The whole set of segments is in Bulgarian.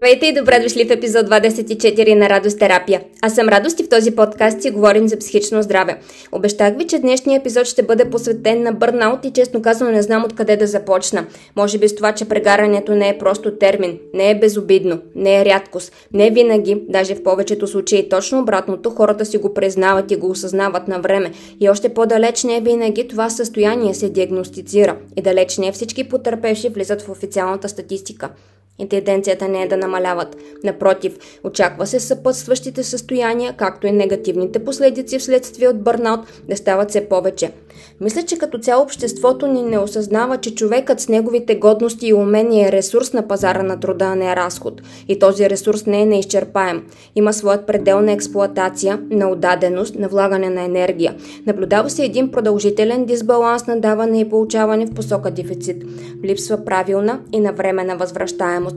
Здравейте и добре дошли в епизод 24 на Радост терапия. Аз съм Радост и в този подкаст си говорим за психично здраве. Обещах ви, че днешния епизод ще бъде посветен на бърнаут и честно казано не знам откъде да започна. Може би с това, че прегарането не е просто термин, не е безобидно, не е рядкост, не е винаги, даже в повечето случаи точно обратното, хората си го признават и го осъзнават на време. И още по-далеч не е винаги това състояние се диагностицира и далеч не всички потърпевши влизат в официалната статистика и тенденцията не е да намаляват. Напротив, очаква се съпътстващите състояния, както и негативните последици вследствие от бърнаут да стават все повече. Мисля, че като цяло обществото ни не осъзнава, че човекът с неговите годности и умения е ресурс на пазара на труда, а не е разход. И този ресурс не е неизчерпаем. Има своят предел на експлоатация, на отдаденост, на влагане на енергия. Наблюдава се един продължителен дисбаланс на даване и получаване в посока дефицит. Липсва правилна и навременна възвръщаемост.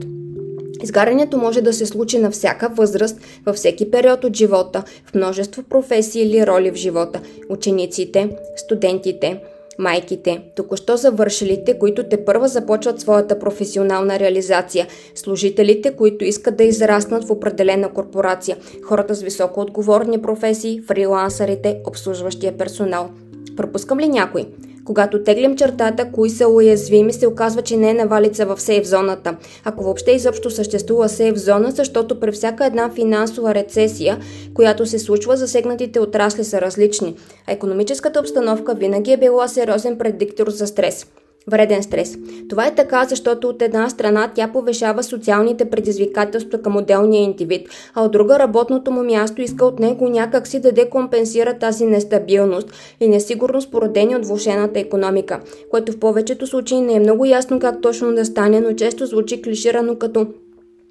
Изгарянето може да се случи на всяка възраст, във всеки период от живота, в множество професии или роли в живота. Учениците, студентите, майките, току-що завършилите, които те първа започват своята професионална реализация, служителите, които искат да израснат в определена корпорация, хората с високо отговорни професии, фрилансърите, обслужващия персонал. Пропускам ли някой? Когато теглим чертата, кои са уязвими, се оказва, че не е навалица в сейф зоната. Ако въобще изобщо съществува сейф зона, защото при всяка една финансова рецесия, която се случва, засегнатите отрасли са различни, а економическата обстановка винаги е била сериозен предиктор за стрес. Вреден стрес. Това е така, защото от една страна тя повишава социалните предизвикателства към отделния индивид, а от друга работното му място иска от него някак си да декомпенсира тази нестабилност и несигурност, породени от влушената економика, което в повечето случаи не е много ясно как точно да стане, но често звучи клиширано като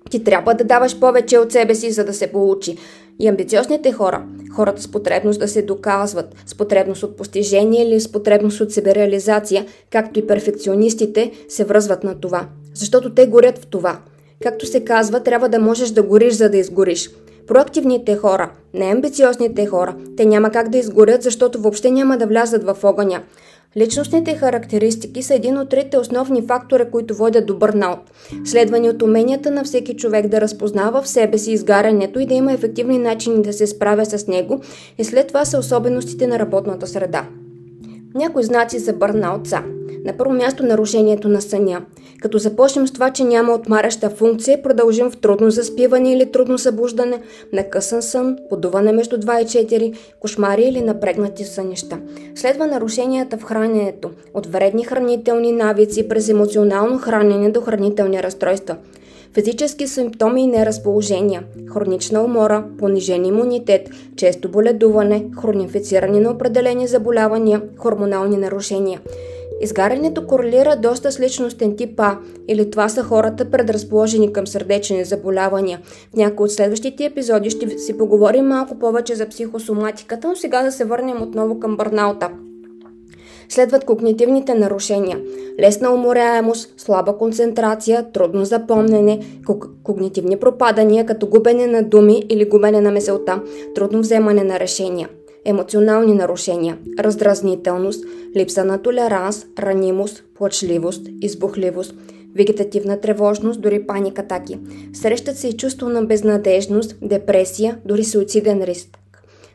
ти трябва да даваш повече от себе си, за да се получи. И амбициозните хора, хората с потребност да се доказват, с потребност от постижение или с потребност от себереализация, както и перфекционистите, се връзват на това. Защото те горят в това. Както се казва, трябва да можеш да гориш, за да изгориш. Проактивните хора, не амбициозните хора, те няма как да изгорят, защото въобще няма да влязат в огъня. Личностните характеристики са един от трите основни фактора, които водят до бърнаут, следвани от уменията на всеки човек да разпознава в себе си изгарянето и да има ефективни начини да се справя с него и след това са особеностите на работната среда. Някои знаци за бърнаут са на първо място нарушението на съня. Като започнем с това, че няма отмаряща функция, продължим в трудно заспиване или трудно събуждане, накъсан сън, подуване между 2 и 4, кошмари или напрегнати сънища. Следва нарушенията в храненето, от вредни хранителни навици през емоционално хранене до хранителни разстройства – физически симптоми и неразположения, хронична умора, понижен имунитет, често боледуване, хронифициране на определени заболявания, хормонални нарушения. Изгарянето корелира доста с личностен тип А, или това са хората предразположени към сърдечни заболявания. В някои от следващите епизоди ще си поговорим малко повече за психосоматиката, но сега да се върнем отново към бърнаута. Следват когнитивните нарушения – лесна уморяемост, слаба концентрация, трудно запомнене, когнитивни пропадания като губене на думи или губене на мисълта, трудно вземане на решения – емоционални нарушения, раздразнителност, липса на толеранс, ранимост, плачливост, избухливост, вегетативна тревожност, дори паникатаки. Срещат се и чувство на безнадежност, депресия, дори суициден риск.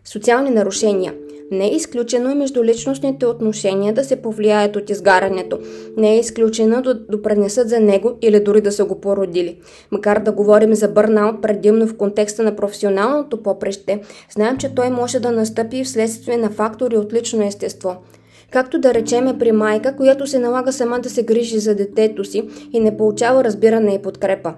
Социални нарушения – не е изключено и междуличностните отношения да се повлияят от изгарянето. Не е изключено да допренесат за него или дори да са го породили. Макар да говорим за бърнаут предимно в контекста на професионалното попреще, знаем, че той може да настъпи вследствие на фактори от лично естество. Както да речеме при майка, която се налага сама да се грижи за детето си и не получава разбиране и подкрепа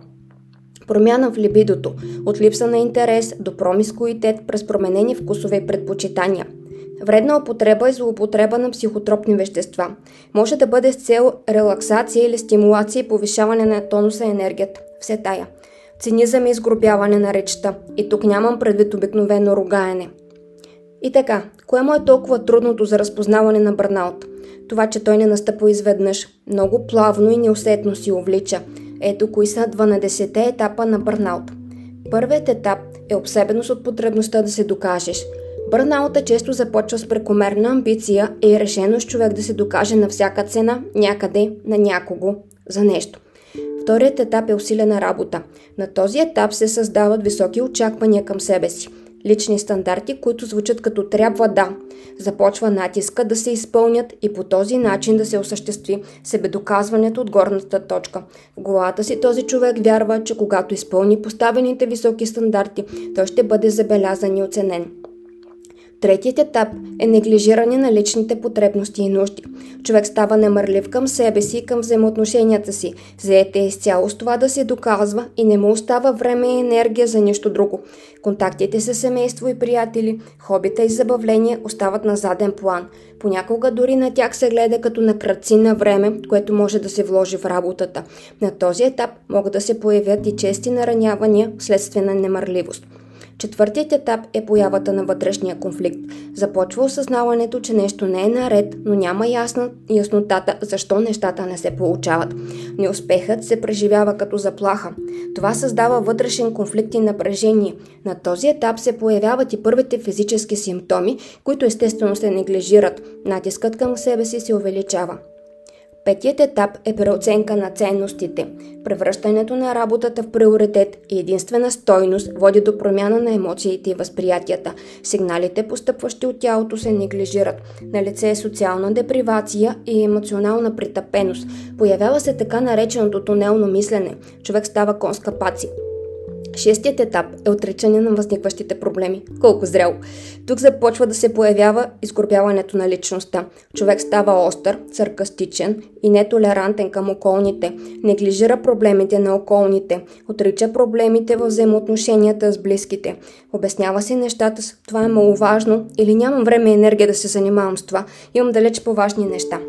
промяна в либидото, от липса на интерес до промискуитет през променени вкусове и предпочитания – Вредна употреба и злоупотреба на психотропни вещества. Може да бъде с цел релаксация или стимулация и повишаване на тонуса и енергията. Все тая. Цинизъм и изгробяване на речта. И тук нямам предвид обикновено ругаене. И така, кое му е толкова трудното за разпознаване на бърнаут? Това, че той не настъпва изведнъж. Много плавно и неусетно си увлича. Ето кои са 12-те етапа на бърнаут. Първият етап е обсебеност от потребността да се докажеш – Бърнаута често започва с прекомерна амбиция и е решено с човек да се докаже на всяка цена, някъде, на някого, за нещо. Вторият етап е усилена работа. На този етап се създават високи очаквания към себе си. Лични стандарти, които звучат като трябва да. Започва натиска да се изпълнят и по този начин да се осъществи себедоказването от горната точка. В главата си този човек вярва, че когато изпълни поставените високи стандарти, той ще бъде забелязан и оценен. Третият етап е неглижиране на личните потребности и нужди. Човек става немърлив към себе си и към взаимоотношенията си. Заете е изцяло с това да се доказва и не му остава време и енергия за нищо друго. Контактите с семейство и приятели, хобита и забавления остават на заден план. Понякога дори на тях се гледа като на кръци на време, което може да се вложи в работата. На този етап могат да се появят и чести наранявания вследствие на немърливост. Четвъртият етап е появата на вътрешния конфликт. Започва осъзнаването, че нещо не е наред, но няма ясна яснотата защо нещата не се получават. Неуспехът се преживява като заплаха. Това създава вътрешен конфликт и напрежение. На този етап се появяват и първите физически симптоми, които естествено се неглижират. Натискът към себе си се увеличава. Петият етап е преоценка на ценностите. Превръщането на работата в приоритет и единствена стойност води до промяна на емоциите и възприятията. Сигналите, постъпващи от тялото, се неглижират. На лице е социална депривация и емоционална притъпеност. Появява се така нареченото тунелно мислене. Човек става конска паци. Шестият етап е отричане на възникващите проблеми. Колко зрело! Тук започва да се появява изкорбяването на личността. Човек става остър, саркастичен и нетолерантен към околните. Неглижира проблемите на околните. Отрича проблемите в взаимоотношенията с близките. Обяснява си нещата с това е маловажно или нямам време и енергия да се занимавам с това. Имам далеч по-важни неща.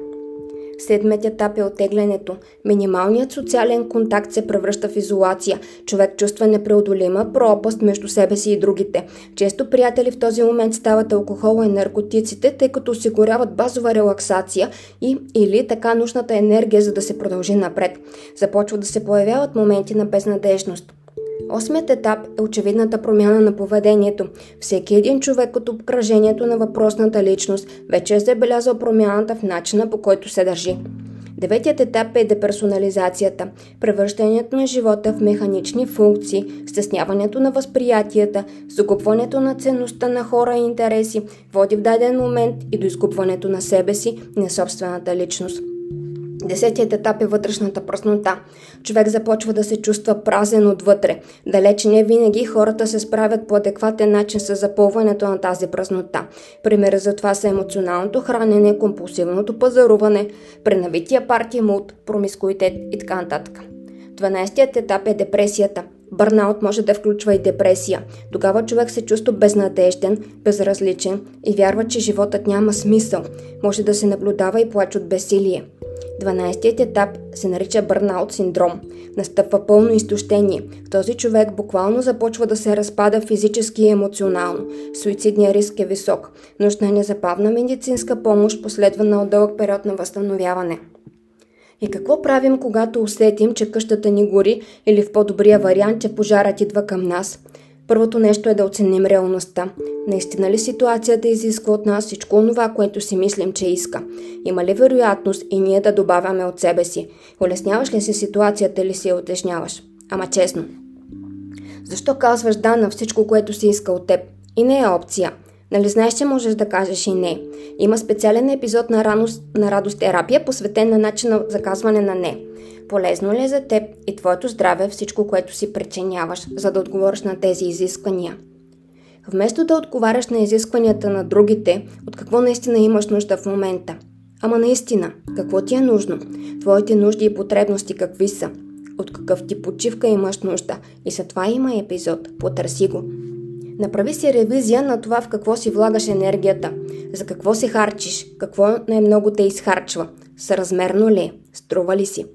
Седмият етап е оттеглянето. Минималният социален контакт се превръща в изолация. Човек чувства непреодолима пропаст между себе си и другите. Често приятели в този момент стават алкохола и наркотиците, тъй като осигуряват базова релаксация и или така нужната енергия, за да се продължи напред. Започват да се появяват моменти на безнадежност. Осмият етап е очевидната промяна на поведението. Всеки един човек от обкръжението на въпросната личност вече е забелязал промяната в начина по който се държи. Деветият етап е деперсонализацията, превръщането на живота в механични функции, стесняването на възприятията, загубването на ценността на хора и интереси, води в даден момент и до изгубването на себе си, на собствената личност. Десетият етап е вътрешната пръснота. Човек започва да се чувства празен отвътре. Далеч не винаги хората се справят по адекватен начин с запълването на тази празнота. Пример за това са емоционалното хранене, компулсивното пазаруване, пренавития партия мулт, промискуитет и така нататък. 12-тият етап е депресията. Бърнаут може да включва и депресия. Тогава човек се чувства безнадежден, безразличен и вярва, че животът няма смисъл. Може да се наблюдава и плач от безсилие. 12-тият етап се нарича бърнаут синдром. Настъпва пълно изтощение. Този човек буквално започва да се разпада физически и емоционално. Суицидният риск е висок. Нужна е незабавна медицинска помощ, последвана от дълъг период на възстановяване. И какво правим, когато усетим, че къщата ни гори или в по-добрия вариант, че пожарът идва към нас? Първото нещо е да оценим реалността. Наистина ли ситуацията изисква от нас всичко това, което си мислим, че иска? Има ли вероятност и ние да добавяме от себе си? Улесняваш ли си ситуацията или си я отежняваш? Ама честно. Защо казваш да на всичко, което си иска от теб? И не е опция. Нали знаеш, че можеш да кажеш и не? Има специален епизод на, раност, на радост терапия, посветен на начина за казване на не. Полезно ли е за теб и твоето здраве всичко, което си причиняваш, за да отговориш на тези изисквания? Вместо да отговаряш на изискванията на другите, от какво наистина имаш нужда в момента? Ама наистина, какво ти е нужно? Твоите нужди и потребности какви са? От какъв ти почивка имаш нужда? И за това има епизод. Потърси го. Направи си ревизия на това в какво си влагаш енергията, за какво се харчиш, какво най-много те изхарчва, съразмерно ли е, струва ли си.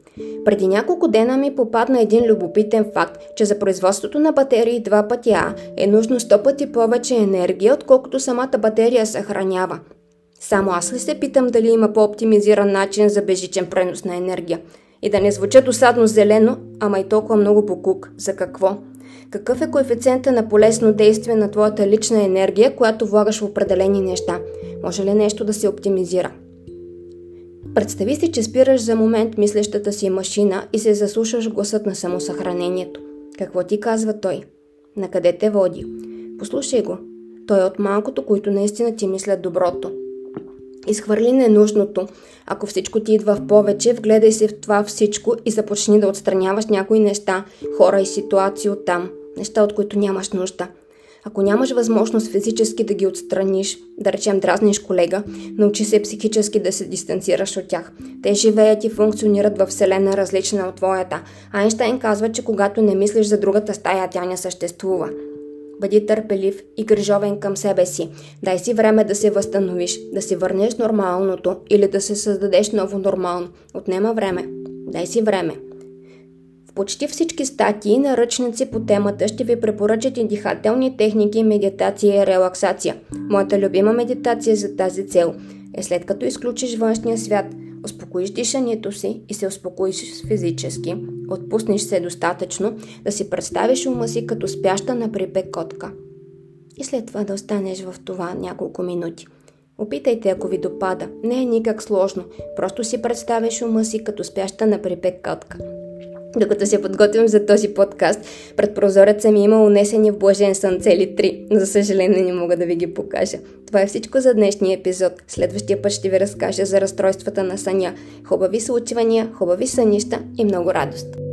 Преди няколко дена ми попадна един любопитен факт, че за производството на батерии два пъти А е нужно 100 пъти повече енергия, отколкото самата батерия съхранява. Само аз ли се питам дали има по-оптимизиран начин за бежичен пренос на енергия? И да не звуча досадно зелено, ама и толкова много покук. За какво? Какъв е коефициента на полезно действие на твоята лична енергия, която влагаш в определени неща? Може ли нещо да се оптимизира? Представи си, че спираш за момент мислещата си машина и се заслушаш гласът на самосъхранението. Какво ти казва той? На къде те води? Послушай го. Той е от малкото, които наистина ти мислят доброто. Изхвърли ненужното. Ако всичко ти идва в повече, вгледай се в това всичко и започни да отстраняваш някои неща, хора и ситуации от там. Неща, от които нямаш нужда. Ако нямаш възможност физически да ги отстраниш, да речем дразниш колега, научи се психически да се дистанцираш от тях. Те живеят и функционират във вселена различна от твоята. Айнштайн казва, че когато не мислиш за другата стая, тя не съществува. Бъди търпелив и грижовен към себе си. Дай си време да се възстановиш, да си върнеш нормалното или да се създадеш ново нормално. Отнема време. Дай си време. Почти всички статии и наръчници по темата ще ви препоръчат и дихателни техники, медитация и релаксация. Моята любима медитация за тази цел е след като изключиш външния свят, успокоиш дишането си и се успокоиш физически, отпуснеш се достатъчно да си представиш ума си като спяща на припек котка. И след това да останеш в това няколко минути. Опитайте, ако ви допада. Не е никак сложно. Просто си представиш ума си като спяща на припек котка. Докато се подготвям за този подкаст, пред прозореца ми има унесени в блажен сън цели три, но за съжаление не мога да ви ги покажа. Това е всичко за днешния епизод. Следващия път ще ви разкажа за разстройствата на съня. Хубави случвания, хубави сънища и много радост.